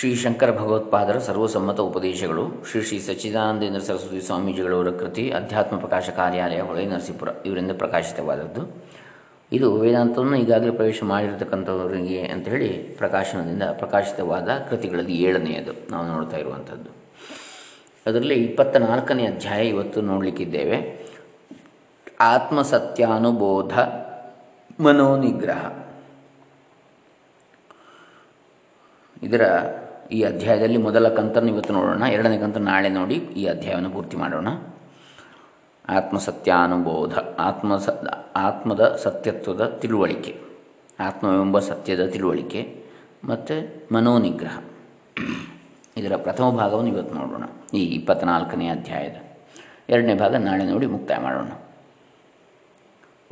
ಶ್ರೀ ಶಂಕರ ಭಗವತ್ಪಾದರ ಸರ್ವಸಮ್ಮತ ಉಪದೇಶಗಳು, ಶ್ರೀ ಶ್ರೀ ಸಚ್ಚಿದಾನಂದೇಂದ್ರ ಸರಸ್ವತಿ ಸ್ವಾಮೀಜಿಗಳವರ ಕೃತಿ, ಅಧ್ಯಾತ್ಮ ಪ್ರಕಾಶ ಕಾರ್ಯಾಲಯ ಹೊಳೆ ನರಸೀಪುರ ಇವರಿಂದ ಪ್ರಕಾಶಿತವಾದದ್ದು. ಇದು ವೇದಾಂತವನ್ನು ಈಗಾಗಲೇ ಪ್ರವೇಶ ಮಾಡಿರತಕ್ಕಂಥವರಿಗೆ ಹೇಳಿ ಪ್ರಕಾಶನದಿಂದ ಪ್ರಕಾಶಿತವಾದ ಕೃತಿಗಳಲ್ಲಿ ಏಳನೆಯದು ನಾವು ನೋಡ್ತಾ ಇರುವಂಥದ್ದು. ಅದರಲ್ಲಿ ಇಪ್ಪತ್ತ ನಾಲ್ಕನೇ ಅಧ್ಯಾಯ ಇವತ್ತು ನೋಡಲಿಕ್ಕಿದ್ದೇವೆ. ಆತ್ಮಸತ್ಯಾನುಬೋಧ ಮನೋನಿಗ್ರಹ. ಇದರ ಈ ಅಧ್ಯಾಯದಲ್ಲಿ ಮೊದಲ ಕಂತನ್ನು ಇವತ್ತು ನೋಡೋಣ. ಎರಡನೇ ಕಂತನ್ನು ನಾಳೆ ನೋಡಿ ಈ ಅಧ್ಯಾಯವನ್ನು ಪೂರ್ತಿ ಮಾಡೋಣ. ಆತ್ಮಸತ್ಯಾನುಬೋಧ ಆತ್ಮ ಸ ಆತ್ಮದ ಸತ್ಯತ್ವದ ತಿಳುವಳಿಕೆ, ಆತ್ಮವೆಂಬ ಸತ್ಯದ ತಿಳುವಳಿಕೆ ಮತ್ತು ಮನೋನಿಗ್ರಹ. ಇದರ ಪ್ರಥಮ ಭಾಗವನ್ನು ಇವತ್ತು ನೋಡೋಣ. ಈ ಇಪ್ಪತ್ತ್ನಾಲ್ಕನೇ ಅಧ್ಯಾಯದ ಎರಡನೇ ಭಾಗ ನಾಳೆ ನೋಡಿ ಮುಕ್ತಾಯ ಮಾಡೋಣ.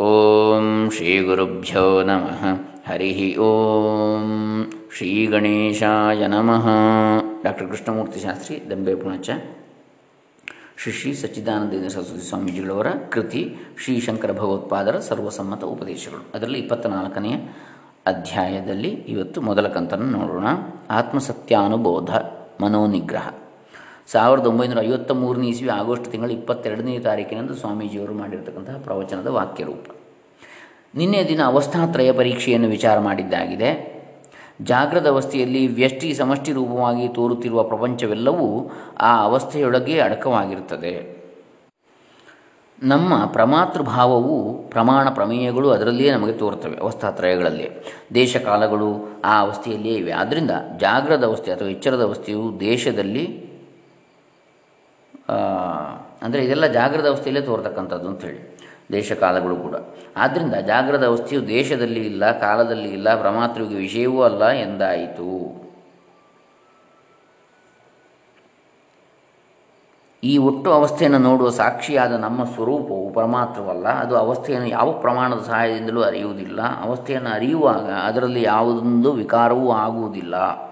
ಓಂ ಶ್ರೀ ಗುರುಭ್ಯೋ ನಮಃ. ಹರಿ ಓಂ. ಶ್ರೀ ಗಣೇಶಾಯ ನಮಃ. ಡಾಕ್ಟರ್ ಕೃಷ್ಣಮೂರ್ತಿ ಶಾಸ್ತ್ರಿ, ದಂಬೆ ಪುಣಚ. ಶ್ರೀ ಶ್ರೀ ಸಚ್ಚಿದಾನಂದ ಸರಸ್ವತಿ ಸ್ವಾಮೀಜಿಗಳವರ ಕೃತಿ, ಶ್ರೀ ಶಂಕರ ಭಗವತ್ಪಾದರ ಸರ್ವಸಮ್ಮತ ಉಪದೇಶಗಳು. ಅದರಲ್ಲಿ ಇಪ್ಪತ್ತ ನಾಲ್ಕನೆಯ ಅಧ್ಯಾಯದಲ್ಲಿ ಇವತ್ತು ಮೊದಲ ಕಂತನ್ನು ನೋಡೋಣ. ಆತ್ಮಸತ್ಯಾನುಬೋಧ, ಮನೋನಿಗ್ರಹ. ಸಾವಿರದ ಒಂಬೈನೂರ ಐವತ್ತ ಮೂರನೇ ಇಸ್ವಿ ಆಗಸ್ಟ್ ತಿಂಗಳ ಇಪ್ಪತ್ತೆರಡನೇ ತಾರೀಕಿನಂದು ಸ್ವಾಮೀಜಿಯವರು ಮಾಡಿರತಕ್ಕಂತಹ ಪ್ರವಚನದ ವಾಕ್ಯರೂಪ. ನಿನ್ನೆ ದಿನ ಅವಸ್ಥಾತ್ರಯ ಪರೀಕ್ಷೆಯನ್ನು ವಿಚಾರ ಮಾಡಿದ್ದಾಗಿದೆ. ಜಾಗೃತ ಅವಸ್ಥೆಯಲ್ಲಿ ವ್ಯಷ್ಟಿ ಸಮಷ್ಟಿ ರೂಪವಾಗಿ ತೋರುತ್ತಿರುವ ಪ್ರಪಂಚವೆಲ್ಲವೂ ಆ ಅವಸ್ಥೆಯೊಳಗೆ ಅಡಕವಾಗಿರುತ್ತದೆ. ನಮ್ಮ ಪ್ರಮಾತೃಭಾವವು ಪ್ರಮಾಣ ಪ್ರಮೇಯಗಳು ಅದರಲ್ಲಿಯೇ ನಮಗೆ ತೋರುತ್ತವೆ, ಅವಸ್ಥಾತ್ರಯಗಳಲ್ಲಿ. ದೇಶಕಾಲಗಳು ಆ ಅವಸ್ಥೆಯಲ್ಲಿಯೇ ಇವೆ. ಆದ್ದರಿಂದ ಜಾಗ್ರದ ಅವಸ್ಥೆ ಅಥವಾ ಎಚ್ಚರದ ಅವಸ್ಥೆಯು ದೇಶದಲ್ಲಿ ಅಂದರೆ ಇದೆಲ್ಲ ಜಾಗ್ರದ ಅವಸ್ಥೆಯಲ್ಲೇ ತೋರ್ತಕ್ಕಂಥದ್ದು ಅಂಥೇಳಿ ದೇಶಕಾಲಗಳು ಕೂಡ. ಆದ್ದರಿಂದ ಜಾಗ್ರದ ಅವಸ್ಥೆಯು ದೇಶದಲ್ಲಿ ಇಲ್ಲ, ಕಾಲದಲ್ಲಿ ಇಲ್ಲ ಪ್ರಮಾತೃವಿಗೆ ವಿಷಯವೂ ಅಲ್ಲ ಎಂದಾಯಿತು. ಈ ಒಟ್ಟು ಅವಸ್ಥೆಯನ್ನು ನೋಡುವ ಸಾಕ್ಷಿಯಾದ ನಮ್ಮ ಸ್ವರೂಪವು ಪರಮಾತ್ರವಲ್ಲ ಅದು ಅವಸ್ಥೆಯನ್ನು ಯಾವ ಪ್ರಮಾಣದ ಸಹಾಯದಿಂದಲೂ ಅರಿಯುವುದಿಲ್ಲ. ಅವಸ್ಥೆಯನ್ನು ಅರಿಯುವಾಗ ಅದರಲ್ಲಿ ಯಾವುದೊಂದು ವಿಕಾರವೂ ಆಗುವುದಿಲ್ಲ.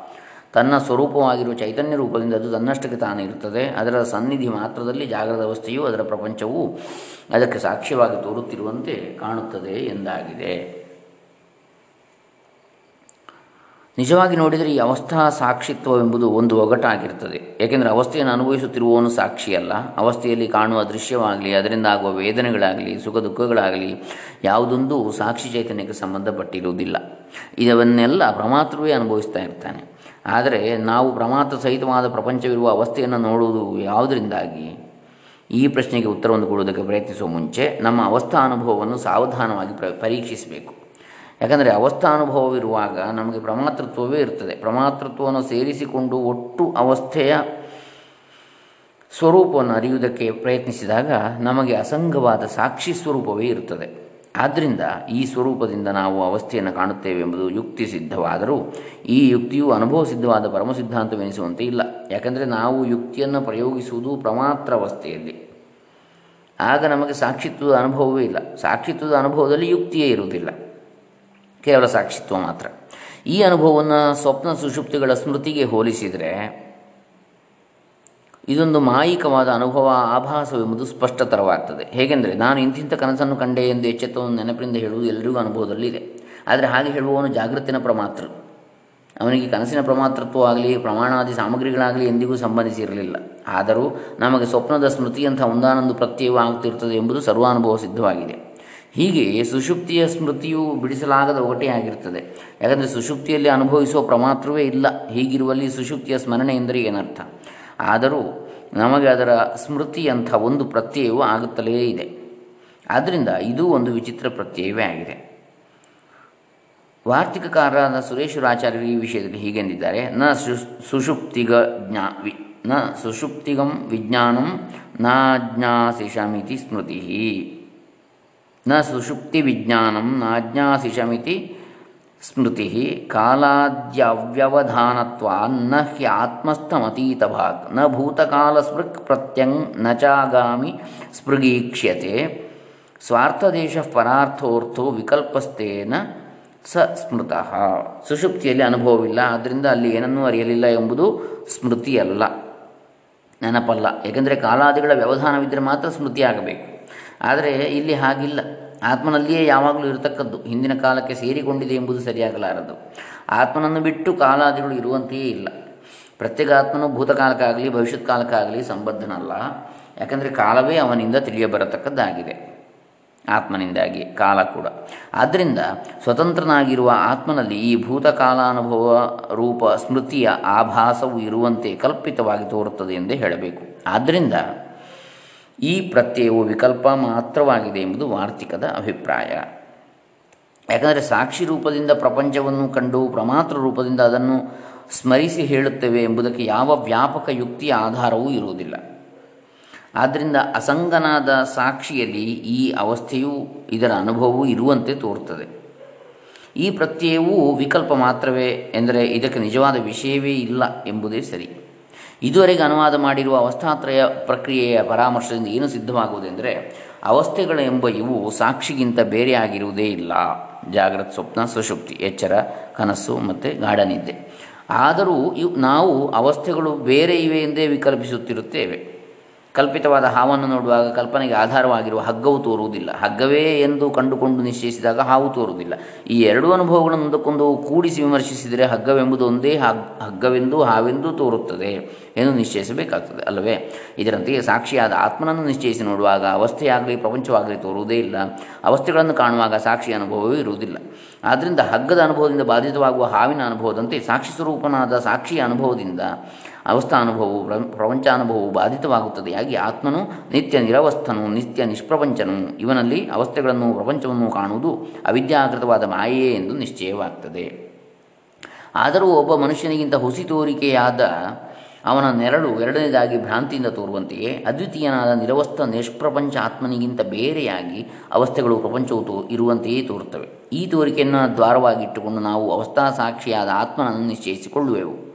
ತನ್ನ ಸ್ವರೂಪವಾಗಿರುವ ಚೈತನ್ಯ ರೂಪದಿಂದ ಅದು ತನ್ನಷ್ಟಕ್ಕೆ ತಾನೇ ಇರುತ್ತದೆ. ಅದರ ಸನ್ನಿಧಿ ಮಾತ್ರದಲ್ಲಿ ಜಾಗೃತ ಅವಸ್ಥೆಯು ಅದರ ಪ್ರಪಂಚವು ಅದಕ್ಕೆ ಸಾಕ್ಷ್ಯವಾಗಿ ತೋರುತ್ತಿರುವಂತೆ ಕಾಣುತ್ತದೆ ಎಂದಾಗಿದೆ. ನಿಜವಾಗಿ ನೋಡಿದರೆ ಈ ಅವಸ್ಥಾ ಸಾಕ್ಷಿತ್ವವೆಂಬುದು ಒಂದು ಒಗಟಾಗಿರುತ್ತದೆ. ಏಕೆಂದರೆ ಅವಸ್ಥೆಯನ್ನು ಅನುಭವಿಸುತ್ತಿರುವವನು ಸಾಕ್ಷಿಯಲ್ಲ ಅವಸ್ಥೆಯಲ್ಲಿ ಕಾಣುವ ದೃಶ್ಯವಾಗಲಿ, ಅದರಿಂದ ಆಗುವ ವೇದನೆಗಳಾಗಲಿ, ಸುಖ ದುಃಖಗಳಾಗಲಿ ಯಾವುದೊಂದು ಸಾಕ್ಷಿ ಚೈತನ್ಯಕ್ಕೆ ಸಂಬಂಧಪಟ್ಟಿರುವುದಿಲ್ಲ. ಇದವನ್ನೆಲ್ಲ ಪ್ರಮಾತ್ರವೇ ಅನುಭವಿಸ್ತಾ ಇರ್ತಾನೆ. ಆದರೆ ನಾವು ಪ್ರಮಾತ್ರ ಸಹಿತವಾದ ಪ್ರಪಂಚವಿರುವ ಅವಸ್ಥೆಯನ್ನು ನೋಡುವುದು ಯಾವುದರಿಂದಾಗಿ? ಈ ಪ್ರಶ್ನೆಗೆ ಉತ್ತರವನ್ನು ಕೊಡುವುದಕ್ಕೆ ಪ್ರಯತ್ನಿಸುವ ಮುಂಚೆ ನಮ್ಮ ಅವಸ್ಥಾ ಅನುಭವವನ್ನು ಸಾವಧಾನವಾಗಿ ಪ್ರ, ಪರೀಕ್ಷಿಸಬೇಕು. ಯಾಕಂದರೆ ಅವಸ್ಥಾ ಅನುಭವವಿರುವಾಗ ನಮಗೆ ಪ್ರಮಾತೃತ್ವವೇ ಇರ್ತದೆ. ಪ್ರಮಾತೃತ್ವವನ್ನು ಸೇರಿಸಿಕೊಂಡು ಒಟ್ಟು ಅವಸ್ಥೆಯ ಸ್ವರೂಪವನ್ನು ಅರಿಯುವುದಕ್ಕೆ ಪ್ರಯತ್ನಿಸಿದಾಗ ನಮಗೆ ಅಸಂಗವಾದ ಸಾಕ್ಷಿ ಸ್ವರೂಪವೇ ಇರುತ್ತದೆ ಆದ್ದರಿಂದ ಈ ಸ್ವರೂಪದಿಂದ ನಾವು ಅವಸ್ಥೆಯನ್ನು ಕಾಣುತ್ತೇವೆ ಎಂಬುದು ಯುಕ್ತಿ ಸಿದ್ಧವಾದರೂ ಈ ಯುಕ್ತಿಯು ಅನುಭವ ಸಿದ್ಧವಾದ ಪರಮ ಸಿದ್ಧಾಂತವೆನಿಸುವಂತೆ ಇಲ್ಲ. ಯಾಕೆಂದರೆ ನಾವು ಯುಕ್ತಿಯನ್ನು ಪ್ರಯೋಗಿಸುವುದು ಪ್ರಮಾತ್ರ ಅವಸ್ಥೆಯಲ್ಲಿ. ಆಗ ನಮಗೆ ಸಾಕ್ಷಿತ್ವದ ಅನುಭವವೇ ಇಲ್ಲ. ಸಾಕ್ಷಿತ್ವದ ಅನುಭವದಲ್ಲಿ ಯುಕ್ತಿಯೇ ಇರುವುದಿಲ್ಲ. ಕೇವಲ ಸಾಕ್ಷಿತ್ವ ಮಾತ್ರ. ಈ ಅನುಭವವನ್ನು ಸ್ವಪ್ನ ಸುಷುಪ್ತಿಗಳ ಸ್ಮೃತಿಗೆ ಹೋಲಿಸಿದರೆ ಇದೊಂದು ಮಾಯಿಕವಾದ ಅನುಭವ, ಆಭಾಸವೆಂಬುದು ಸ್ಪಷ್ಟತರವಾಗ್ತದೆ. ಹೇಗೆಂದರೆ, ನಾನು ಇಂತಿಂಥ ಕನಸನ್ನು ಕಂಡೆ ಎಂದು ಎಚ್ಚೆತ್ತವನ್ನು ನೆನಪಿನಿಂದ ಹೇಳುವುದು ಎಲ್ಲರಿಗೂ ಅನುಭವದಲ್ಲಿದೆ ಆದರೆ ಹಾಗೆ ಹೇಳುವವನು ಜಾಗೃತಿನ ಪ್ರಮಾತೃ ಅವನಿಗೆ ಕನಸಿನ ಪ್ರಮಾತೃತ್ವ ಆಗಲಿ, ಪ್ರಮಾಣಾದಿ ಸಾಮಗ್ರಿಗಳಾಗಲಿ ಎಂದಿಗೂ ಸಂಬಂಧಿಸಿರಲಿಲ್ಲ. ಆದರೂ ನಮಗೆ ಸ್ವಪ್ನದ ಸ್ಮೃತಿಯಂಥ ಒಂದಾನೊಂದು ಪ್ರತ್ಯಯವು ಆಗುತ್ತಿರುತ್ತದೆ ಎಂಬುದು ಸರ್ವಾನುಭವ ಸಿದ್ಧವಾಗಿದೆ. ಹೀಗೆ ಸುಷುಪ್ತಿಯ ಸ್ಮೃತಿಯು ಬಿಡಿಸಲಾಗದ ಒಗಟೆಯಾಗಿರುತ್ತದೆ ಯಾಕಂದರೆ ಸುಷುಪ್ತಿಯಲ್ಲಿ ಅನುಭವಿಸುವ ಪ್ರಮಾತ್ರವೇ ಇಲ್ಲ. ಹೀಗಿರುವಲ್ಲಿ ಸುಷುಪ್ತಿಯ ಸ್ಮರಣೆ ಎಂದರೆ ಏನರ್ಥ? ಆದರೂ ನಮಗೆ ಅದರ ಸ್ಮೃತಿಯಂಥ ಒಂದು ಪ್ರತ್ಯಯವು ಆಗುತ್ತಲೇ ಇದೆ. ಆದ್ದರಿಂದ ಇದು ಒಂದು ವಿಚಿತ್ರ ಪ್ರತ್ಯಯವೇ ಆಗಿದೆ. ವಾರ್ತಿಕಕಾರರಾದ ಸುರೇಶ್ವರಾಚಾರ್ಯರು ಈ ವಿಷಯದಲ್ಲಿ ಹೀಗೆಂದಿದ್ದಾರೆ. ನ ಸುಷುಪ್ತಿಗ ಜ್ಞಾ ವಿ ನ ಸುಷುಪ್ತಿಗಂ ವಿಜ್ಞಾನಂ ನಾಜ್ಞಾಸಿಷಮಿತಿ ಸ್ಮೃತಿ ನ ಸುಷುಪ್ತಿ ವಿಜ್ಞಾನಂ ನಾಜ್ಞಾಸಿಷಮಿತಿ ಸ್ಮೃತಿ ಕಾಲಾದ್ಯವ್ಯವಧಾನತ್ವ ನ ಹ್ಯಾತ್ಮಸ್ಥಮತೀತ ಭಾಗ್ನ ಭೂತಕಾಲ ಸ್ಮೃಕ್ ಪ್ರತ್ಯಂಗ್ನ ಚಾಗಾಮಿ ಸ್ಪೃಗೀಕ್ಷ್ಯತೆ ಸ್ವಾರ್ಥದೇಶ ಪರಾರ್ಥೋರ್ಥೋ ವಿಕಲ್ಪಸ್ಥೇನ ಸ ಸ್ಮೃತಃ. ಸುಷುಪ್ತಿಯಲ್ಲಿ ಅನುಭವವಿಲ್ಲ ಆದ್ದರಿಂದ ಅಲ್ಲಿ ಏನನ್ನೂ ಅರಿಯಲಿಲ್ಲ ಎಂಬುದು ಸ್ಮೃತಿಯಲ್ಲ, ನೆನಪಲ್ಲ. ಏಕೆಂದರೆ ಕಾಲಾದಿಗಳ ವ್ಯವಧಾನವಿದ್ದರೆ ಮಾತ್ರ ಸ್ಮೃತಿಯಾಗಬೇಕು. ಆದರೆ ಇಲ್ಲಿ ಹಾಗಿಲ್ಲ. ಆತ್ಮನಲ್ಲಿಯೇ ಯಾವಾಗಲೂ ಇರತಕ್ಕದ್ದು ಹಿಂದಿನ ಕಾಲಕ್ಕೆ ಸೇರಿಕೊಂಡಿದೆ ಎಂಬುದು ಸರಿಯಾಗಲಾರದು. ಆತ್ಮನನ್ನು ಬಿಟ್ಟು ಕಾಲಾದಿಗಳು ಇರುವಂತೆಯೇ ಇಲ್ಲ. ಪ್ರತ್ಯೇಕ ಆತ್ಮನು ಭೂತಕಾಲಕ್ಕಾಗಲಿ ಭವಿಷ್ಯತ್ ಕಾಲಕ್ಕಾಗಲಿ ಸಂಬದ್ಧನಲ್ಲ. ಯಾಕಂದರೆ ಕಾಲವೇ ಅವನಿಂದ ತಿಳಿಯಬರತಕ್ಕದ್ದಾಗಿದೆ. ಆತ್ಮನಿಂದಾಗಿ, ಕಾಲ ಕೂಡ. ಆದ್ದರಿಂದ ಸ್ವತಂತ್ರನಾಗಿರುವ ಆತ್ಮನಲ್ಲಿ ಈ ಭೂತಕಾಲಾನುಭವ ರೂಪ, ಸ್ಮೃತಿಯ ಆಭಾಸವು ಇರುವಂತೆ ಕಲ್ಪಿತವಾಗಿ ತೋರುತ್ತದೆ ಎಂದೇ ಹೇಳಬೇಕು. ಆದ್ದರಿಂದ ಈ ಪ್ರತ್ಯಯವು ವಿಕಲ್ಪ ಮಾತ್ರವಾಗಿದೆ ಎಂಬುದು ವಾರ್ತಿಕದ ಅಭಿಪ್ರಾಯ. ಯಾಕಂದರೆ ಸಾಕ್ಷಿ ರೂಪದಿಂದ ಪ್ರಪಂಚವನ್ನು ಕಂಡು ಪ್ರಮಾತ್ರ ರೂಪದಿಂದ ಅದನ್ನು ಸ್ಮರಿಸಿ ಹೇಳುತ್ತೇವೆ ಎಂಬುದಕ್ಕೆ ಯಾವ ವ್ಯಾಪಕ ಯುಕ್ತಿಯ ಆಧಾರವೂ ಇರುವುದಿಲ್ಲ. ಆದ್ದರಿಂದ ಅಸಂಗನಾದ ಸಾಕ್ಷಿಯಲ್ಲಿ ಈ ಅವಸ್ಥೆಯು ಇದರ ಅನುಭವವೂ ಇರುವಂತೆ ತೋರುತ್ತದೆ. ಈ ಪ್ರತ್ಯಯವು ವಿಕಲ್ಪ ಮಾತ್ರವೇ ಎಂದರೆ ಇದಕ್ಕೆ ನಿಜವಾದ ವಿಷಯವೇ ಇಲ್ಲ ಎಂಬುದೇ ಸರಿ. ಇದುವರೆಗೆ ಅನುವಾದ ಮಾಡಿರುವ ಅವಸ್ಥಾತ್ರಯ ಪ್ರಕ್ರಿಯೆಯ ಪರಾಮರ್ಶದಿಂದ ಏನು ಸಿದ್ಧವಾಗುವುದೆಂದರೆ, ಅವಸ್ಥೆಗಳು ಎಂಬ ಇವು ಸಾಕ್ಷಿಗಿಂತ ಬೇರೆಯಾಗಿರುವುದೇ ಇಲ್ಲ. ಜಾಗ್ರತ ಸ್ವಪ್ನ ಸುಷುಪ್ತಿ ಎಚ್ಚರ, ಕನಸು ಮತ್ತು ಗಾಢನಿದ್ದೆ. ಆದರೂ ಇವು ನಾವು ಅವಸ್ಥೆಗಳು ಬೇರೆ ಇವೆ ಎಂದೇ ವಿಕಲ್ಪಿಸುತ್ತಿರುತ್ತೇವೆ. ಕಲ್ಪಿತವಾದ ಹಾವನ್ನು ನೋಡುವಾಗ ಕಲ್ಪನೆಗೆ ಆಧಾರವಾಗಿರುವ ಹಗ್ಗವು ತೋರುವುದಿಲ್ಲ. ಹಗ್ಗವೇ ಎಂದು ಕಂಡುಕೊಂಡು ನಿಶ್ಚಯಿಸಿದಾಗ ಹಾವು ತೋರುವುದಿಲ್ಲ. ಈ ಎರಡೂ ಅನುಭವಗಳನ್ನು ಒಂದಕ್ಕೊಂದು ಕೂಡಿಸಿ ವಿಮರ್ಶಿಸಿದರೆ ಹಗ್ಗವೆಂಬುದು ಒಂದೇ ಹಗ್ಗವೆಂದು ಹಾವೆಂದು ತೋರುತ್ತದೆ ಎಂದು ನಿಶ್ಚಯಿಸಬೇಕಾಗ್ತದೆ, ಅಲ್ಲವೇ? ಇದರಂತೆಯೇ ಸಾಕ್ಷಿಯಾದ ಆತ್ಮನನ್ನು ನಿಶ್ಚಯಿಸಿ ನೋಡುವಾಗ ಅವಸ್ಥೆಯಾಗಲಿ ಪ್ರಪಂಚವಾಗಲಿ ತೋರುವುದೇ ಇಲ್ಲ. ಅವಸ್ಥೆಗಳನ್ನು ಕಾಣುವಾಗ ಸಾಕ್ಷಿಯ ಅನುಭವವೇ ಇರುವುದಿಲ್ಲ. ಆದ್ದರಿಂದ ಹಗ್ಗದ ಅನುಭವದಿಂದ ಬಾಧಿತವಾಗುವ ಹಾವಿನ ಅನುಭವದಂತೆ ಸಾಕ್ಷಿ ಸ್ವರೂಪನಾದ ಸಾಕ್ಷಿಯ ಅನುಭವದಿಂದ ಅವಸ್ಥಾನುಭವವು ಪ್ರಪಂಚಾನುಭವವು ಬಾಧಿತವಾಗುತ್ತದೆ. ಹಾಗೆ ಆತ್ಮನು ನಿತ್ಯ ನಿರವಸ್ಥನು, ನಿತ್ಯ ನಿಷ್ಪ್ರಪಂಚನು. ಇವನಲ್ಲಿ ಅವಸ್ಥೆಗಳನ್ನು ಪ್ರಪಂಚವನ್ನು ಕಾಣುವುದು ಅವಿದ್ಯಾಕೃತವಾದ ಮಾಯೆಯೇ ಎಂದು ನಿಶ್ಚಯವಾಗ್ತದೆ. ಆದರೂ ಒಬ್ಬ ಮನುಷ್ಯನಿಗಿಂತ ಹುಸಿ ತೋರಿಕೆಯಾದ ಅವನ ನೆರಳು ಎರಡನೇದಾಗಿ ಭ್ರಾಂತಿಯಿಂದ ತೋರುವಂತೆಯೇ ಅದ್ವಿತೀಯನಾದ ನಿರವಸ್ಥ ನಿಷ್ಪ್ರಪಂಚ ಆತ್ಮನಿಗಿಂತ ಬೇರೆಯಾಗಿ ಅವಸ್ಥೆಗಳು ಪ್ರಪಂಚವು ತೋ, ಇರುವಂತೆಯೇ ತೋರುತ್ತವೆ. ಈ ತೋರಿಕೆಯನ್ನು ದ್ವಾರವಾಗಿಟ್ಟುಕೊಂಡು ನಾವು ಅವಸ್ಥಾ ಸಾಕ್ಷಿಯಾದ ಆತ್ಮನನ್ನು ನಿಶ್ಚಯಿಸಿಕೊಳ್ಳುವೆವು.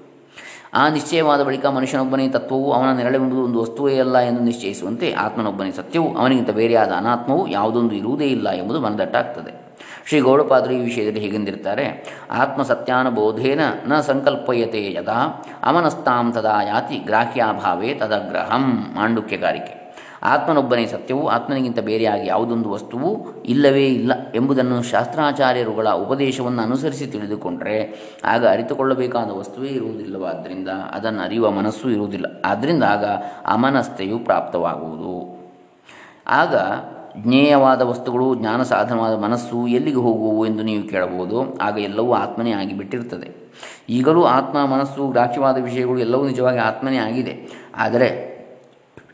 ಆ ನಿಶ್ಚಯವಾದ ಬಳಿಕ ಮನುಷ್ಯನೊಬ್ಬನೇ ತತ್ವವು ಅವನ ನೆರಳೆಂಬುದು ಒಂದು ವಸ್ತುವೇ ಅಲ್ಲ ಎಂದು ನಿಶ್ಚಯಿಸುವಂತೆ ಆತ್ಮನೊಬ್ಬನೇ ಸತ್ಯವು ಅವನಿಗಿಂತ ಬೇರೆಯಾದ ಅನಾತ್ಮವು ಯಾವುದೊಂದು ಇರುವುದೇ ಇಲ್ಲ ಎಂಬುದು ಮನದಟ್ಟಾಗ್ತದೆ. ಶ್ರೀ ಗೌಡಪಾದರು ಈ ವಿಷಯದಲ್ಲಿ ಹೀಗೆಂದಿರ್ತಾರೆ? ಆತ್ಮ ಸತ್ಯಾನುಬೋಧೇನ ನ ಸಂಕಲ್ಪಯತೆ ಯದಾ ಅಮನಸ್ತಾಂ ತದಾ ಯಾತಿ, ಗ್ರಾಹ್ಯಾಭಾವೇ ತದಗ್ರಹಂ, ಮಾಂಡುಕ್ಯಗಾರಿಕೆ. ಆತ್ಮನೊಬ್ಬನೇ ಸತ್ಯವು ಆತ್ಮನಿಗಿಂತ ಬೇರೆಯಾಗಿ ಯಾವುದೊಂದು ವಸ್ತುವು ಇಲ್ಲವೇ ಇಲ್ಲ ಎಂಬುದನ್ನು ಶಾಸ್ತ್ರಾಚಾರ್ಯರುಗಳ ಉಪದೇಶವನ್ನು ಅನುಸರಿಸಿ ತಿಳಿದುಕೊಂಡರೆ ಆಗ ಅರಿತುಕೊಳ್ಳಬೇಕಾದ ವಸ್ತುವೇ ಇರುವುದಿಲ್ಲವಾದ್ದರಿಂದ ಅದನ್ನು ಅರಿಯುವ ಮನಸ್ಸು ಇರುವುದಿಲ್ಲ. ಆದ್ದರಿಂದ ಆಗ ಅಮನಸ್ಥೆಯು ಪ್ರಾಪ್ತವಾಗುವುದು. ಆಗ ಜ್ಞೇಯವಾದ ವಸ್ತುಗಳು, ಜ್ಞಾನ ಸಾಧನವಾದ ಮನಸ್ಸು ಎಲ್ಲಿಗೆ ಹೋಗುವು ಎಂದು ನೀವು ಕೇಳಬಹುದು. ಆಗ ಎಲ್ಲವೂ ಆತ್ಮನೇ ಆಗಿಬಿಟ್ಟಿರುತ್ತದೆ. ಈಗಲೂ ಆತ್ಮ, ಮನಸ್ಸು ಗ್ರಾಹ್ಯವಾದ ವಿಷಯಗಳು ಎಲ್ಲವೂ ನಿಜವಾಗಿ ಆತ್ಮನೇ ಆಗಿದೆ. ಆದರೆ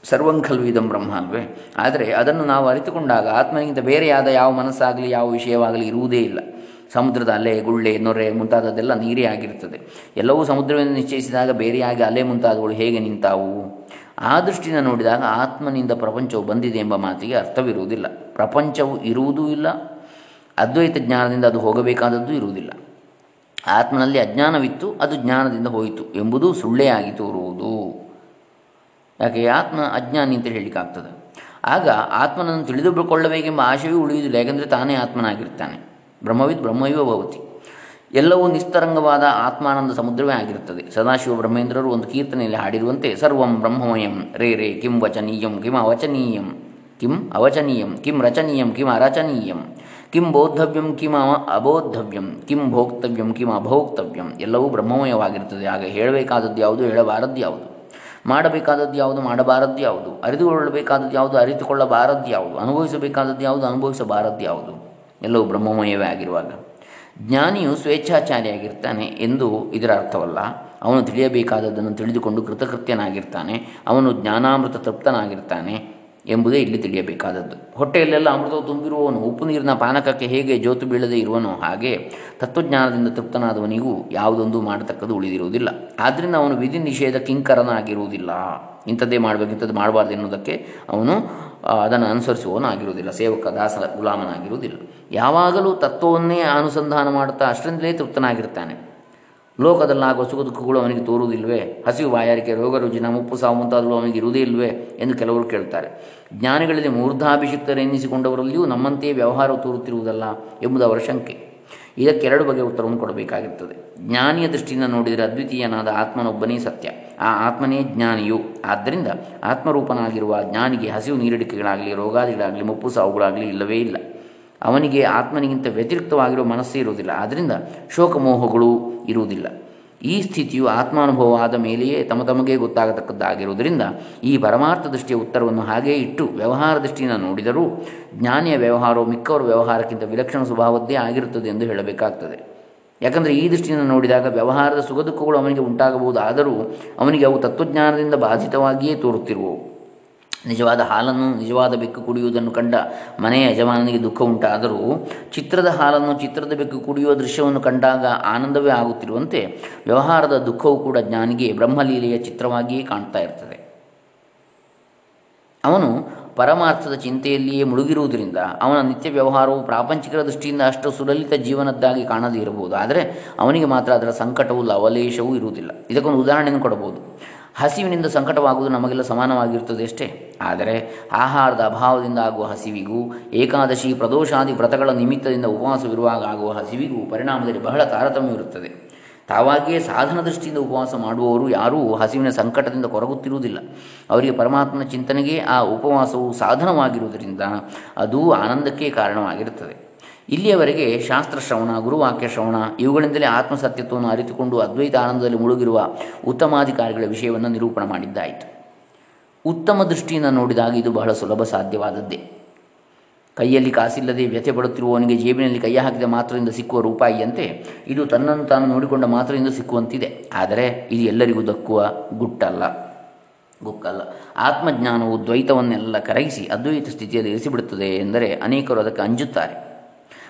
ಸರ್ವಂಖಲ್ವಿದಂ ಬ್ರಹ್ಮ ಅಲ್ವೇ ಆದರೆ ಅದನ್ನು ನಾವು ಅರಿತುಕೊಂಡಾಗ ಆತ್ಮನಿಗಿಂತ ಬೇರೆಯಾದ ಯಾವ ಮನಸ್ಸಾಗಲಿ, ಯಾವ ವಿಷಯವಾಗಲಿ ಇರುವುದೇ ಇಲ್ಲ. ಸಮುದ್ರದ ಅಲೆ, ಗುಳ್ಳೆ, ನೊರೆ ಮುಂತಾದದ್ದೆಲ್ಲ ನೀರೇ ಆಗಿರುತ್ತದೆ ಎಲ್ಲವೂ ಸಮುದ್ರವನ್ನು ನಿಶ್ಚಯಿಸಿದಾಗ ಬೇರೆಯಾಗಿ ಅಲೆ ಮುಂತಾದವುಗಳು ಹೇಗೆ ನಿಂತಾವು? ಆ ದೃಷ್ಟಿಯಿಂದ ನೋಡಿದಾಗ ಆತ್ಮನಿಂದ ಪ್ರಪಂಚವು ಬಂದಿದೆ ಎಂಬ ಮಾತಿಗೆ ಅರ್ಥವಿರುವುದಿಲ್ಲ. ಪ್ರಪಂಚವು ಇರುವುದೂ ಇಲ್ಲ, ಅದ್ವೈತ ಜ್ಞಾನದಿಂದ ಅದು ಹೋಗಬೇಕಾದದ್ದು ಇರುವುದಿಲ್ಲ. ಆತ್ಮನಲ್ಲಿ ಅಜ್ಞಾನವಿತ್ತು, ಅದು ಜ್ಞಾನದಿಂದ ಹೋಯಿತು ಎಂಬುದು ಸುಳ್ಳೇ ಆಗಿ ತೋರುವುದು. ಯಾಕೆ ಆತ್ಮ ಅಜ್ಞಾನಿ ಅಂತ ಹೇಳಲಿಕ್ಕಾಗ್ತದೆ. ಆಗ ಆತ್ಮನನ್ನು ತಿಳಿದುಕೊಳ್ಳಬೇಕೆಂಬ ಆಶೆಯೂ ಉಳಿಯುವುದಿಲ್ಲ, ಯಾಕೆಂದರೆ ತಾನೇ ಆತ್ಮನಾಗಿರ್ತಾನೆ. ಬ್ರಹ್ಮವಿದ್ ಬ್ರಹ್ಮವೇ ಭವತಿ. ಎಲ್ಲವೂ ನಿಸ್ತರಂಗವಾದ ಆತ್ಮಾನಂದ ಸಮುದ್ರವೇ ಆಗಿರುತ್ತದೆ. ಸದಾಶಿವ ಬ್ರಹ್ಮೇಂದ್ರರು ಒಂದು ಕೀರ್ತನೆಯಲ್ಲಿ ಹಾಡಿರುವಂತೆ, ಸರ್ವಂ ಬ್ರಹ್ಮಮಯಂ, ರೇ ರೇ, ಕಿಂ ವಚನೀಯಂ, ಕಿಂ ಅವಚನೀಯಂ ಕಿಂ ಅವಚನೀಯಂ, ಕಿಂ ರಚನೀಯಂ, ಕಿಂ ಅರಚನೀಯಂ, ಕಿಂ ಬೋದ್ಧವ್ಯಂ ಕಿಮ ಅಬೋದ್ಧವ್ಯಂ, ಕಿಂ ಭೋಕ್ತವ್ಯಂ, ಕಿಂ ಅಭೋಕ್ತವ್ಯಂ, ಎಲ್ಲವೂ ಬ್ರಹ್ಮಮಯವಾಗಿರುತ್ತದೆ. ಆಗ ಹೇಳಬೇಕಾದದ್ದು ಯಾವುದು, ಹೇಳಬಾರದ್ದು ಯಾವುದು? ಮಾಡಬೇಕಾದದ್ದು ಯಾವುದು? ಮಾಡಬಾರದ್ದು ಯಾವುದು? ಅರಿತುಕೊಳ್ಳಬೇಕಾದದ್ದು ಯಾವುದು? ಅರಿತುಕೊಳ್ಳಬಾರದ್ದು ಯಾವುದು? ಅನುಭವಿಸಬೇಕಾದದ್ದು ಯಾವುದು? ಅನುಭವಿಸಬಾರದ್ದು ಯಾವುದು? ಎಲ್ಲವೂ ಬ್ರಹ್ಮಮಯವೇ ಆಗಿರುವಾಗ. ಜ್ಞಾನಿಯು ಸ್ವೇಚ್ಛಾಚಾರಿಯಾಗಿರ್ತಾನೆ ಎಂದು ಇದರ ಅರ್ಥವಲ್ಲ. ಅವನು ತಿಳಿಯಬೇಕಾದದ್ದನ್ನು ತಿಳಿದುಕೊಂಡು ಕೃತಕೃತ್ಯನಾಗಿರ್ತಾನೆ. ಅವನು ಜ್ಞಾನಾಮೃತ ತೃಪ್ತನಾಗಿರ್ತಾನೆ. ಎಂಬುದೇ ಇಲ್ಲಿ ತಿಳಿಯಬೇಕಾದದ್ದು. ಹೊಟ್ಟೆಯಲ್ಲೆಲ್ಲ ಅಮೃತವು ತುಂಬಿರುವವನು, ಉಪ್ಪು ನೀರಿನ ಪಾನಕಕ್ಕೆ ಹೇಗೆ ಜ್ಯೋತು ಬೀಳದೇ ಇರುವನೋ ಹಾಗೆ ತತ್ವಜ್ಞಾನದಿಂದ ತೃಪ್ತನಾದವನಿಗೂ ಯಾವುದೊಂದು ಮಾಡತಕ್ಕದ್ದು ಉಳಿದಿರುವುದಿಲ್ಲ. ಆದ್ದರಿಂದ ಅವನು ವಿಧಿ ನಿಷೇಧ ಕಿಂಕರನಾಗಿರುವುದಿಲ್ಲ. ಇಂಥದ್ದೇ ಮಾಡಬೇಕು, ಇಂಥದ್ದು ಮಾಡಬಾರ್ದು ಎನ್ನುವುದಕ್ಕೆ ಅವನು ಅದನ್ನು ಅನುಸರಿಸುವವನಾಗಿರುವುದಿಲ್ಲ. ಸೇವಕ ದಾಸ ಗುಲಾಮನಾಗಿರುವುದಿಲ್ಲ. ಯಾವಾಗಲೂ ತತ್ವವನ್ನೇ ಅನುಸಂಧಾನ ಮಾಡುತ್ತಾ ಅಷ್ಟರಿಂದಲೇ ತೃಪ್ತನಾಗಿರ್ತಾನೆ. ಲೋಕದಲ್ಲಾಗುವ ಸುಖ ದುಃಖಗಳು ಅವನಿಗೆ ತೋರುವುದಿಲ್ವೇ ಹಸಿವು ಬಾಯಾರಿಕೆ, ರೋಗ ರುಜಿನ, ಮುಪ್ಪು ಸಾವು ಮುಂತಾದವು ಅವನಿಗೆ ಇರುವುದೇ ಇಲ್ವೇ ಎಂದು ಕೆಲವರು ಕೇಳ್ತಾರೆ ಜ್ಞಾನಿಗಳಲ್ಲಿ ಮೂರ್ಧಾಭಿಷಿಕ್ತರೆನ್ನಿಸಿಕೊಂಡವರಲ್ಲಿಯೂ ನಮ್ಮಂತೆಯೇ ವ್ಯವಹಾರ ತೋರುತ್ತಿರುವುದಲ್ಲ ಎಂಬುದು ಅವರ ಶಂಕೆ. ಇದಕ್ಕೆ ಎರಡು ಬಗೆಯ ಉತ್ತರವನ್ನು ಕೊಡಬೇಕಾಗಿರ್ತದೆ ಜ್ಞಾನಿಯ ದೃಷ್ಟಿಯಿಂದ ನೋಡಿದರೆ ಅದ್ವಿತೀಯನಾದ ಆತ್ಮನೊಬ್ಬನೇ ಸತ್ಯ. ಆ ಆತ್ಮನೇ ಜ್ಞಾನಿಯು. ಆದ್ದರಿಂದ ಆತ್ಮರೂಪನಾಗಿರುವ ಜ್ಞಾನಿಗೆ ಹಸಿವು ನೀರಡಿಕೆಗಳಾಗಲಿ, ರೋಗಾದಿಗಳಾಗಲಿ, ಮುಪ್ಪು ಸಾವುಗಳಾಗಲಿ ಇಲ್ಲವೇ ಇಲ್ಲ. ಅವನಿಗೆ ಆತ್ಮನಿಗಿಂತ ವ್ಯತಿರಿಕ್ತವಾಗಿರುವ ಮನಸ್ಸೇ ಇರುವುದಿಲ್ಲ. ಆದ್ದರಿಂದ ಶೋಕಮೋಹಗಳು ಇರುವುದಿಲ್ಲ. ಈ ಸ್ಥಿತಿಯು ಆತ್ಮಾನುಭವ ಆದ ಮೇಲೆಯೇ ತಮ್ಮ ತಮಗೆ ಗೊತ್ತಾಗತಕ್ಕದ್ದಾಗಿರುವುದರಿಂದ ಈ ಪರಮಾರ್ಥ ದೃಷ್ಟಿಯ ಉತ್ತರವನ್ನು ಹಾಗೇ ಇಟ್ಟು ವ್ಯವಹಾರ ದೃಷ್ಟಿಯಿಂದ ನೋಡಿದರೂ ಜ್ಞಾನಿಯ ವ್ಯವಹಾರವು ಮಿಕ್ಕವರ ವ್ಯವಹಾರಕ್ಕಿಂತ ವಿಲಕ್ಷಣ ಸ್ವಭಾವದ್ದೇ ಆಗಿರುತ್ತದೆ ಎಂದು ಹೇಳಬೇಕಾಗ್ತದೆ. ಯಾಕಂದರೆ ಈ ದೃಷ್ಟಿಯಿಂದ ನೋಡಿದಾಗ ವ್ಯವಹಾರದ ಸುಖ ದುಃಖಗಳು ಅವನಿಗೆ ಉಂಟಾಗಬಹುದಾದರೂ ಅವನಿಗೆ ಅವು ತತ್ವಜ್ಞಾನದಿಂದ ಬಾಧಿತವಾಗಿಯೇ ತೋರುತ್ತಿರುವವು. ನಿಜವಾದ ಹಾಲನ್ನು, ನಿಜವಾದ ಬೆಕ್ಕು ಕುಡಿಯುವುದನ್ನು ಕಂಡ ಮನೆಯ ಯಜಮಾನನಿಗೆ ದುಃಖ ಉಂಟಾದರೂ ಚಿತ್ರದ ಹಾಲನ್ನು, ಚಿತ್ರದ ಬೆಕ್ಕು ಕುಡಿಯುವ ದೃಶ್ಯವನ್ನು ಕಂಡಾಗ ಆನಂದವೇ ಆಗುತ್ತಿರುವಂತೆ ವ್ಯವಹಾರದ ದುಃಖವು ಕೂಡ ಜ್ಞಾನಿಗೆ ಬ್ರಹ್ಮಲೀಲೆಯ ಚಿತ್ರವಾಗಿಯೇ ಕಾಣ್ತಾ ಇರ್ತದೆ. ಅವನು ಪರಮಾರ್ಥದ ಚಿಂತೆಯಲ್ಲಿಯೇ ಮುಳುಗಿರುವುದರಿಂದ ಅವನ ನಿತ್ಯ ವ್ಯವಹಾರವು ಪ್ರಾಪಂಚಿಕರ ದೃಷ್ಟಿಯಿಂದ ಅಷ್ಟು ಸುಲಲಿತ ಜೀವನದ್ದಾಗಿ ಕಾಣದೇ ಇರಬಹುದು. ಆದರೆ ಅವನಿಗೆ ಮಾತ್ರ ಅದರ ಸಂಕಟವು ಲವಲೇಶವೂ ಇರುವುದಿಲ್ಲ. ಇದಕ್ಕೊಂದು ಉದಾಹರಣೆಯನ್ನು ಕೊಡಬಹುದು. ಹಸಿವಿನಿಂದ ಸಂಕಟವಾಗುವುದು ನಮಗೆಲ್ಲ ಸಮಾನವಾಗಿರುತ್ತದೆ ಅಷ್ಟೇ. ಆದರೆ ಆಹಾರದ ಅಭಾವದಿಂದ ಆಗುವ ಹಸಿವಿಗೂ, ಏಕಾದಶಿ ಪ್ರದೋಷಾದಿ ವ್ರತಗಳ ನಿಮಿತ್ತದಿಂದ ಉಪವಾಸವಿರುವಾಗ ಆಗುವ ಹಸಿವಿಗೂ ಪರಿಣಾಮದಲ್ಲಿ ಬಹಳ ತಾರತಮ್ಯವಿರುತ್ತದೆ ತಾವಾಗಿಯೇ ಸಾಧನ ದೃಷ್ಟಿಯಿಂದ ಉಪವಾಸ ಮಾಡುವವರು ಯಾರೂ ಹಸಿವಿನ ಸಂಕಟದಿಂದ ಕೊರಗುತ್ತಿರುವುದಿಲ್ಲ. ಅವರಿಗೆ ಪರಮಾತ್ಮನ ಚಿಂತನೆಗೆ ಆ ಉಪವಾಸವು ಸಾಧನವಾಗಿರುವುದರಿಂದ ಅದು ಆನಂದಕ್ಕೆ ಕಾರಣವಾಗಿರುತ್ತದೆ. ಇಲ್ಲಿಯವರೆಗೆ ಶಾಸ್ತ್ರ ಶ್ರವಣ, ಗುರುವಾಕ್ಯ ಶ್ರವಣ ಇವುಗಳಿಂದಲೇ ಆತ್ಮಸತ್ಯತ್ವವನ್ನು ಅರಿತುಕೊಂಡು ಅದ್ವೈತ ಆನಂದದಲ್ಲಿ ಮುಳುಗಿರುವ ಉತ್ತಮಾಧಿಕಾರಿಗಳ ವಿಷಯವನ್ನು ನಿರೂಪಣೆ ಮಾಡಿದ್ದಾಯಿತು. ಉತ್ತಮ ದೃಷ್ಟಿಯಿಂದ ನೋಡಿದಾಗ ಇದು ಬಹಳ ಸುಲಭ ಸಾಧ್ಯವಾದದ್ದೇ. ಕೈಯಲ್ಲಿ ಕಾಸಿಲ್ಲದೆ ವ್ಯಥೆ ಪಡುತ್ತಿರುವವನಿಗೆ ಜೇಬಿನಲ್ಲಿ ಕೈ ಹಾಕಿದ ಮಾತ್ರದಿಂದ ಸಿಕ್ಕುವ ರೂಪಾಯಿಯಂತೆ ಇದು ತನ್ನನ್ನು ತಾನು ನೋಡಿಕೊಂಡ ಮಾತ್ರದಿಂದ ಸಿಕ್ಕುವಂತಿದೆ. ಆದರೆ ಇದು ಎಲ್ಲರಿಗೂ ದಕ್ಕುವ ಗುಟ್ಟಲ್ಲ, ಗುಕ್ಕಲ್ಲ. ಆತ್ಮಜ್ಞಾನವು ದ್ವೈತವನ್ನೆಲ್ಲ ಕರಗಿಸಿ ಅದ್ವೈತ ಸ್ಥಿತಿಯಲ್ಲಿ ಇರಿಸಿಬಿಡುತ್ತದೆ ಎಂದರೆ ಅನೇಕರು ಅದಕ್ಕೆ ಅಂಜುತ್ತಾರೆ.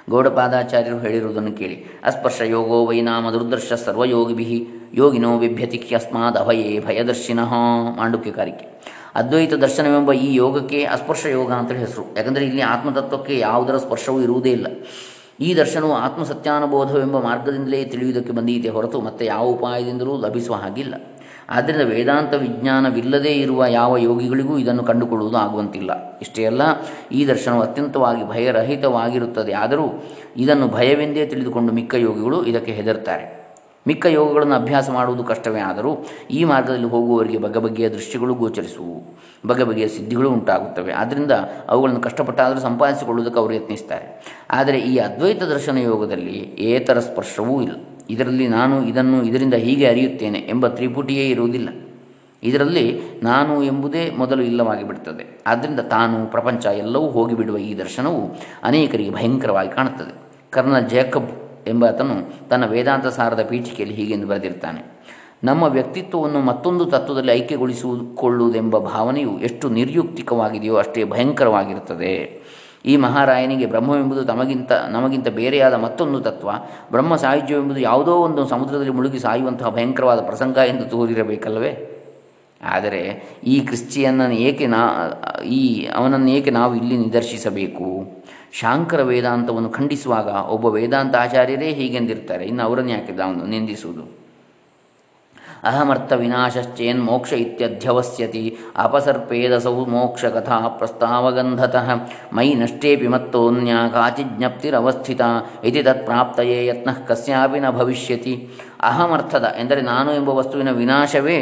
ಗೌಡಪಾದಾಚಾರ್ಯರು ಹೇಳಿರುವುದನ್ನು ಕೇಳಿ. ಅಸ್ಪರ್ಶ ಯೋಗೋ ವೈನಾಮ ದುರ್ದರ್ಶ ಸರ್ವಯೋಗಿಭಿ ಯೋಗಿನೋ ಬಿಭ್ಯತಿ ಅಸ್ಮಾದ್ ಅಭಯೇ ಭಯದರ್ಶಿನಃ ಮಾಂಡುಕ್ಯಕಾರಿಕೆ. ಅದ್ವೈತ ದರ್ಶನವೆಂಬ ಈ ಯೋಗಕ್ಕೆ ಅಸ್ಪರ್ಶ ಯೋಗ ಅಂತೇಳಿ ಹೆಸರು. ಯಾಕಂದರೆ ಇಲ್ಲಿ ಆತ್ಮತತ್ವಕ್ಕೆ ಯಾವುದರ ಸ್ಪರ್ಶವೂ ಇರುವುದೇ ಇಲ್ಲ. ಈ ದರ್ಶನವು ಆತ್ಮಸತ್ಯಾನುಬೋಧವೆಂಬ ಮಾರ್ಗದಿಂದಲೇ ತಿಳಿಯುವುದಕ್ಕೆ ಬಂದೀತೆ ಹೊರತು ಮತ್ತೆ ಯಾವ ಉಪಾಯದಿಂದಲೂ ಲಭಿಸುವ ಹಾಗಿಲ್ಲ. ಆದ್ದರಿಂದ ವೇದಾಂತ ವಿಜ್ಞಾನವಿಲ್ಲದೇ ಇರುವ ಯಾವ ಯೋಗಿಗಳಿಗೂ ಇದನ್ನು ಕಂಡುಕೊಳ್ಳುವುದು ಆಗುವಂತಿಲ್ಲ. ಇಷ್ಟೇ ಅಲ್ಲ, ಈ ದರ್ಶನವು ಅತ್ಯಂತವಾಗಿ ಭಯರಹಿತವಾಗಿರುತ್ತದೆ. ಆದರೂ ಇದನ್ನು ಭಯವೆಂದೇ ತಿಳಿದುಕೊಂಡು ಮಿಕ್ಕ ಯೋಗಿಗಳು ಇದಕ್ಕೆ ಹೆದರ್ತಾರೆ ಮಿಕ್ಕ ಯೋಗಗಳನ್ನು ಅಭ್ಯಾಸ ಮಾಡುವುದು ಕಷ್ಟವೇ ಆದರೂ ಈ ಮಾರ್ಗದಲ್ಲಿ ಹೋಗುವವರಿಗೆ ಬಗೆ ಬಗೆಯ ದೃಶ್ಯಗಳು ಗೋಚರಿಸುವು. ಬಗೆ ಬಗೆಯ ಸಿದ್ಧಿಗಳು ಉಂಟಾಗುತ್ತವೆ. ಆದ್ದರಿಂದ ಅವುಗಳನ್ನು ಕಷ್ಟಪಟ್ಟಾದರೂ ಸಂಪಾದಿಸಿಕೊಳ್ಳುವುದಕ್ಕೆ ಅವರು ಯತ್ನಿಸ್ತಾರೆ ಆದರೆ ಈ ಅದ್ವೈತ ದರ್ಶನ ಯೋಗದಲ್ಲಿ ಏತರ ಸ್ಪರ್ಶವೂ ಇಲ್ಲ. ಇದರಲ್ಲಿ ನಾನು ಇದನ್ನು ಇದರಿಂದ ಹೀಗೆ ಅರಿಯುತ್ತೇನೆ ಎಂಬ ತ್ರಿಪುಟಿಯೇ ಇರುವುದಿಲ್ಲ. ಇದರಲ್ಲಿ ನಾನು ಎಂಬುದೇ ಮೊದಲು ಇಲ್ಲವಾಗಿ ಬಿಡುತ್ತದೆ ಆದ್ದರಿಂದ ತಾನು ಪ್ರಪಂಚ ಎಲ್ಲವೂ ಹೋಗಿಬಿಡುವ ಈ ದರ್ಶನವು ಅನೇಕರಿಗೆ ಭಯಂಕರವಾಗಿ ಕಾಣುತ್ತದೆ. ಕರ್ನಲ್ ಜೇಕಬ್ ಎಂಬಾತನು ತನ್ನ ವೇದಾಂತ ಸಾರದ ಪೀಠಿಕೆಯಲ್ಲಿ ಹೀಗೆಂದು ಬರೆದಿರ್ತಾನೆ, ನಮ್ಮ ವ್ಯಕ್ತಿತ್ವವನ್ನು ಮತ್ತೊಂದು ತತ್ವದಲ್ಲಿ ಐಕ್ಯಗೊಳಿಸಿಕೊಳ್ಳುವುದೆಂಬ ಭಾವನೆಯು ಎಷ್ಟು ನಿರ್ಯುಕ್ತಿಕವಾಗಿದೆಯೋ ಅಷ್ಟೇ ಭಯಂಕರವಾಗಿರುತ್ತದೆ. ಈ ಮಹಾರಾಯನಿಗೆ ಬ್ರಹ್ಮವೆಂಬುದು ತಮಗಿಂತ, ನಮಗಿಂತ ಬೇರೆಯಾದ ಮತ್ತೊಂದು ತತ್ವ. ಬ್ರಹ್ಮ ಸಾಹಿತ್ಯವೆಂಬುದು ಯಾವುದೋ ಒಂದು ಸಮುದ್ರದಲ್ಲಿ ಮುಳುಗಿ ಸಾಯುವಂತಹ ಭಯಂಕರವಾದ ಪ್ರಸಂಗ ಎಂದು ತೋರಿರಬೇಕಲ್ಲವೇ ಆದರೆ ಈ ಕ್ರಿಶ್ಚಿಯನ್ನನ್ನು ಏಕೆ ನಾ, ಈ ಅವನನ್ನು ಏಕೆ ನಾವು ಇಲ್ಲಿ ನಿದರ್ಶಿಸಬೇಕು? ಶಾಂಕರ ವೇದಾಂತವನ್ನು ಖಂಡಿಸುವಾಗ ಒಬ್ಬ ವೇದಾಂತ ಆಚಾರ್ಯರೇ ಹೀಗೆಂದಿರ್ತಾರೆ. ಇನ್ನು ಅವರನ್ನು ಯಾಕೆ ನಾವು ನಿಂದಿಸುವುದು? ಅಹಮರ್ಥ ವಿನಾಶಶ್ಚೇನ್ ಮೋಕ್ಷ ಇತ್ಯಧ್ಯವಸ್ಯತಿ ಅಪಸರ್ಪೇದಸೌ ಮೋಕ್ಷ ಕಥಾ ಪ್ರಸ್ತಾವಗಂಧತಃ ಮೈ ನಷ್ಟೇಪಿ ಮತ್ತೋನ್ಯ ಕಾಚಿಜ್ಞಪ್ತಿರವಸ್ಥಿತ ಇತಿ ತತ್ಪ್ರಾಪ್ತಯೇ ಯತ್ನಃ ಕಸ್ಯಾಪಿ ನ ಭವಿಷ್ಯತಿ ಅಹಮರ್ಥದ ಎಂದರೆ ನಾನು ಎಂಬ ವಸ್ತುವಿನ ವಿನಾಶವೇ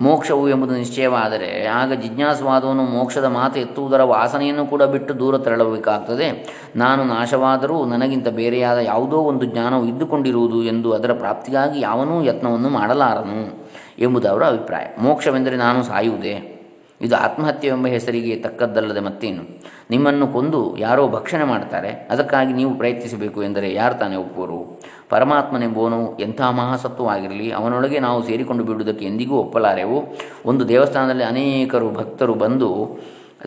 ಮೋಕ್ಷವು ಎಂಬುದು ನಿಶ್ಚಯವಾದರೆ ಆಗ ಜಿಜ್ಞಾಸವಾದವನು ಮೋಕ್ಷದ ಮಾತು ಎತ್ತುವುದರ ವಾಸನೆಯನ್ನು ಕೂಡ ಬಿಟ್ಟು ದೂರ ತೆರಳಬೇಕಾಗ್ತದೆ. ನಾನು ನಾಶವಾದರೂ ನನಗಿಂತ ಬೇರೆಯಾದ ಯಾವುದೋ ಒಂದು ಜ್ಞಾನವು ಇದ್ದುಕೊಂಡಿರುವುದು ಎಂದು ಅದರ ಪ್ರಾಪ್ತಿಗಾಗಿ ಯಾವನೂ ಯತ್ನವನ್ನು ಮಾಡಲಾರನು ಎಂಬುದು ಅವರ ಅಭಿಪ್ರಾಯ. ಮೋಕ್ಷವೆಂದರೆ ನಾನು ಸಾಯುವುದೇ? ಇದು ಆತ್ಮಹತ್ಯೆ ಎಂಬ ಹೆಸರಿಗೆ ತಕ್ಕದ್ದಲ್ಲದೆ ಮತ್ತೇನು? ನಿಮ್ಮನ್ನು ಕೊಂದು ಯಾರೋ ಭಕ್ಷಣೆ ಮಾಡ್ತಾರೆ, ಅದಕ್ಕಾಗಿ ನೀವು ಪ್ರಯತ್ನಿಸಬೇಕು ಎಂದರೆ ಯಾರು ತಾನೇ ಒಪ್ಪುವರು? ಪರಮಾತ್ಮನೆಂಬುವನು ಎಂಥ ಮಹಾಸತ್ವವಾಗಿರಲಿ, ಅವನೊಳಗೆ ನಾವು ಸೇರಿಕೊಂಡು ಬಿಡುವುದಕ್ಕೆ ಎಂದಿಗೂ ಒಪ್ಪಲಾರೆವು? ಒಂದು ದೇವಸ್ಥಾನದಲ್ಲಿ ಅನೇಕರು ಭಕ್ತರು ಬಂದು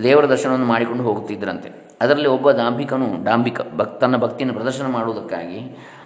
ದೇವರ ದರ್ಶನವನ್ನು ಮಾಡಿಕೊಂಡು ಹೋಗುತ್ತಿದ್ದರಂತೆ. ಅದರಲ್ಲಿ ಒಬ್ಬ ದಾಂಭಿಕನು ಡಾಂಬಿಕ ಭಕ್ ತನ್ನ ಭಕ್ತಿಯನ್ನು ಪ್ರದರ್ಶನ ಮಾಡುವುದಕ್ಕಾಗಿ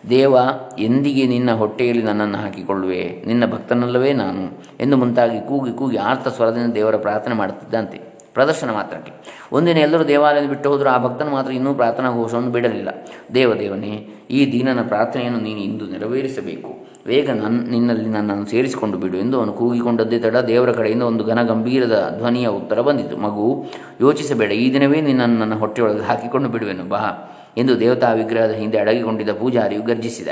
ದೇವ, ಎಂದಿಗೆ ನಿನ್ನ ಹೊಟ್ಟೆಯಲ್ಲಿ ನನ್ನನ್ನು ಹಾಕಿಕೊಳ್ಳುವೆ? ನಿನ್ನ ಭಕ್ತನಲ್ಲವೇ ನಾನು? ಎಂದು ಮುಂತಾಗಿ ಕೂಗಿ ಕೂಗಿ ಆರ್ತ ಸ್ವರದಿಂದ ದೇವರ ಪ್ರಾರ್ಥನೆ ಮಾಡುತ್ತಿದ್ದಂತೆ. ಪ್ರದರ್ಶನ ಮಾತ್ರಕ್ಕೆ. ಒಂದಿನ ಎಲ್ಲರೂ ದೇವಾಲಯದಲ್ಲಿ ಬಿಟ್ಟು ಹೋದರೂ ಆ ಭಕ್ತನು ಮಾತ್ರ ಇನ್ನೂ ಪ್ರಾರ್ಥನಾ ಘೋಷವನ್ನು ಬಿಡಲಿಲ್ಲ. ದೇವದೇವನೇ ಈ ದೀನನ ಪ್ರಾರ್ಥನೆಯನ್ನು ನೀನು ಇಂದು ನೆರವೇರಿಸಬೇಕು. ವೇಗ ನನ್ನ ನಿನ್ನಲ್ಲಿ ನನ್ನನ್ನು ಸೇರಿಸಿಕೊಂಡು ಬಿಡು ಎಂದು ಅವನು ಕೂಗಿಕೊಂಡದ್ದೇ ತಡ ದೇವರ ಕಡೆಯಿಂದ ಒಂದು ಘನ ಗಂಭೀರದ ಧ್ವನಿಯ ಉತ್ತರ ಬಂದಿತು. ಮಗು, ಯೋಚಿಸಬೇಡ. ಈ ದಿನವೇ ನಿನ್ನನ್ನು ನನ್ನ ಹೊಟ್ಟೆಯೊಳಗೆ ಹಾಕಿಕೊಂಡು ಬಿಡುವೆನು. ಬಾ. ಎಂದು ದೇವತಾ ವಿಗ್ರಹದ ಹಿಂದೆ ಅಡಗಿಕೊಂಡಿದ್ದ ಪೂಜಾರಿಯು ಗರ್ಜಿಸಿದ.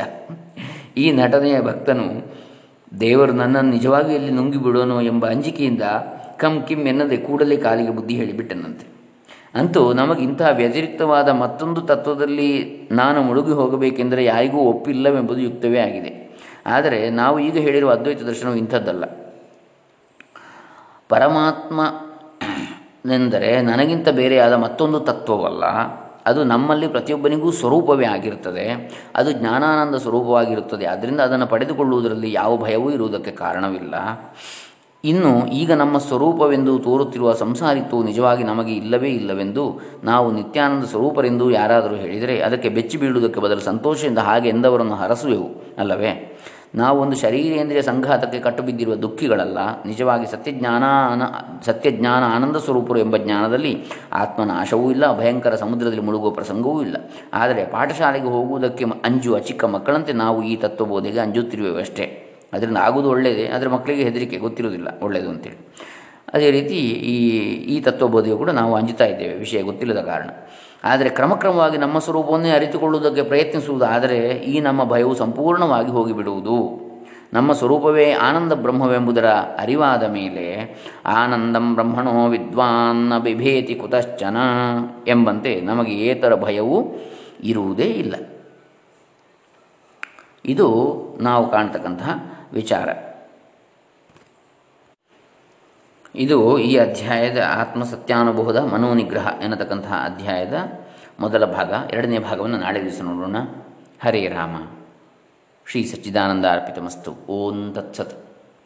ಈ ನಟನೆಯ ಭಕ್ತನು, ದೇವರು ನನ್ನನ್ನು ನಿಜವಾಗಿ ಇಲ್ಲಿ ನುಂಗಿ ಎಂಬ ಅಂಜಿಕೆಯಿಂದ ಕಮ್ ಕಿಮ್ ಎನ್ನದೆ ಕೂಡಲೇ ಕಾಲಿಗೆ ಬುದ್ಧಿ ಹೇಳಿಬಿಟ್ಟನಂತೆ. ಅಂತೂ ನಮಗಿಂತಹ ವ್ಯತಿರಿಕ್ತವಾದ ಮತ್ತೊಂದು ತತ್ವದಲ್ಲಿ ನಾನು ಮುಳುಗಿ ಹೋಗಬೇಕೆಂದರೆ ಯಾರಿಗೂ ಒಪ್ಪಿಲ್ಲವೆಂಬುದು ಯುಕ್ತವೇ ಆಗಿದೆ. ಆದರೆ ನಾವು ಈಗ ಹೇಳಿರುವ ಅದ್ವೈತ ದರ್ಶನವು ಇಂಥದ್ದಲ್ಲ. ಪರಮಾತ್ಮನೆಂದರೆ ನನಗಿಂತ ಬೇರೆಯಾದ ಮತ್ತೊಂದು ತತ್ವವಲ್ಲ. ಅದು ನಮ್ಮಲ್ಲಿ ಪ್ರತಿಯೊಬ್ಬನಿಗೂ ಸ್ವರೂಪವೇ ಆಗಿರುತ್ತದೆ ಅದು ಜ್ಞಾನಾನಂದ ಸ್ವರೂಪವಾಗಿರುತ್ತದೆ. ಆದ್ದರಿಂದ ಅದನ್ನು ಪಡೆದುಕೊಳ್ಳುವುದರಲ್ಲಿ ಯಾವ ಭಯವೂ ಇರುವುದಕ್ಕೆ ಕಾರಣವಿಲ್ಲ. ಇನ್ನು ಈಗ ನಮ್ಮ ಸ್ವರೂಪವೆಂದು ತೋರುತ್ತಿರುವ ಸಂಸಾರಿತ್ವವು ನಿಜವಾಗಿ ನಮಗೆ ಇಲ್ಲವೇ ಇಲ್ಲವೆಂದು ನಾವು ನಿತ್ಯಾನಂದ ಸ್ವರೂಪರೆಂದು ಯಾರಾದರೂ ಹೇಳಿದರೆ ಅದಕ್ಕೆ ಬೆಚ್ಚಿ ಬೀಳುವುದಕ್ಕೆ ಬದಲು ಸಂತೋಷದಿಂದ ಹಾಗೆ ಎಂದವರನ್ನು ಹರಸುವೆವು, ಅಲ್ಲವೇ? ನಾವು ಒಂದು ಶರೀರೇಂದ್ರಿಯ ಸಂಘಾತಕ್ಕೆ ಕಟ್ಟುಬಿದ್ದಿರುವ ದುಃಖಿಗಳಲ್ಲ, ನಿಜವಾಗಿ ಸತ್ಯಜ್ಞಾನ ಸತ್ಯಜ್ಞಾನ ಆನಂದ ಸ್ವರೂಪರು ಎಂಬ ಜ್ಞಾನದಲ್ಲಿ ಆತ್ಮನಾಶವೂ ಇಲ್ಲ, ಭಯಂಕರ ಸಮುದ್ರದಲ್ಲಿ ಮುಳುಗುವ ಪ್ರಸಂಗವೂ ಇಲ್ಲ. ಆದರೆ ಪಾಠಶಾಲೆಗೆ ಹೋಗುವುದಕ್ಕೆ ಅಂಜುವ ಚಿಕ್ಕ ಮಕ್ಕಳಂತೆ ನಾವು ಈ ತತ್ವಬೋಧೆಗೆ ಅಂಜುತ್ತಿರುವವಷ್ಟೇ ಅದರಿಂದ ಆಗುವುದು ಒಳ್ಳೆಯದೇ, ಆದರೆ ಮಕ್ಕಳಿಗೆ ಹೆದರಿಕೆ ಗೊತ್ತಿರುವುದಿಲ್ಲ, ಒಳ್ಳೆಯದು ಅಂತೇಳಿ. ಅದೇ ರೀತಿ ಈ ಈ ತತ್ವಬೋಧೆಯು ಕೂಡ ನಾವು ಅಂಜುತ್ತಾ ಇದ್ದೇವೆ, ವಿಷಯ ಗೊತ್ತಿಲ್ಲದ ಕಾರಣ. ಆದರೆ ಕ್ರಮಕ್ರಮವಾಗಿ ನಮ್ಮ ಸ್ವರೂಪವನ್ನೇ ಅರಿತುಕೊಳ್ಳುವುದಕ್ಕೆ ಪ್ರಯತ್ನಿಸುವುದಾದರೆ ಈ ನಮ್ಮ ಭಯವು ಸಂಪೂರ್ಣವಾಗಿ ಹೋಗಿಬಿಡುವುದು. ನಮ್ಮ ಸ್ವರೂಪವೇ ಆನಂದ ಬ್ರಹ್ಮವೆಂಬುದರ ಅರಿವಾದ ಮೇಲೆ ಆನಂದಂ ಬ್ರಹ್ಮಣೋ ವಿದ್ವಾನ್ನ ಬಿಭೇತಿ ಕುತಶ್ಚನ ಎಂಬಂತೆ ನಮಗೆ ಏತರ ಭಯವೂ ಇರುವುದೇ ಇಲ್ಲ. ಇದು ನಾವು ಕಾಣ್ತಕ್ಕಂತಹ ವಿಚಾರ. ಇದು ಈ ಅಧ್ಯಾಯದ ಆತ್ಮಸತ್ಯಾನುಭವದ ಮನೋನಿಗ್ರಹ ಎನ್ನತಕ್ಕಂತಹ ಅಧ್ಯಾಯದ ಮೊದಲ ಭಾಗ. ಎರಡನೇ ಭಾಗವನ್ನು ನಾಳೆ ದಿವಸ ನೋಡೋಣ. ಹರೇ ರಾಮ. ಶ್ರೀ ಸಚ್ಚಿದಾನಂದ ಅರ್ಪಿತಮಸ್ತು. ಓಂ ತತ್ಸತ್.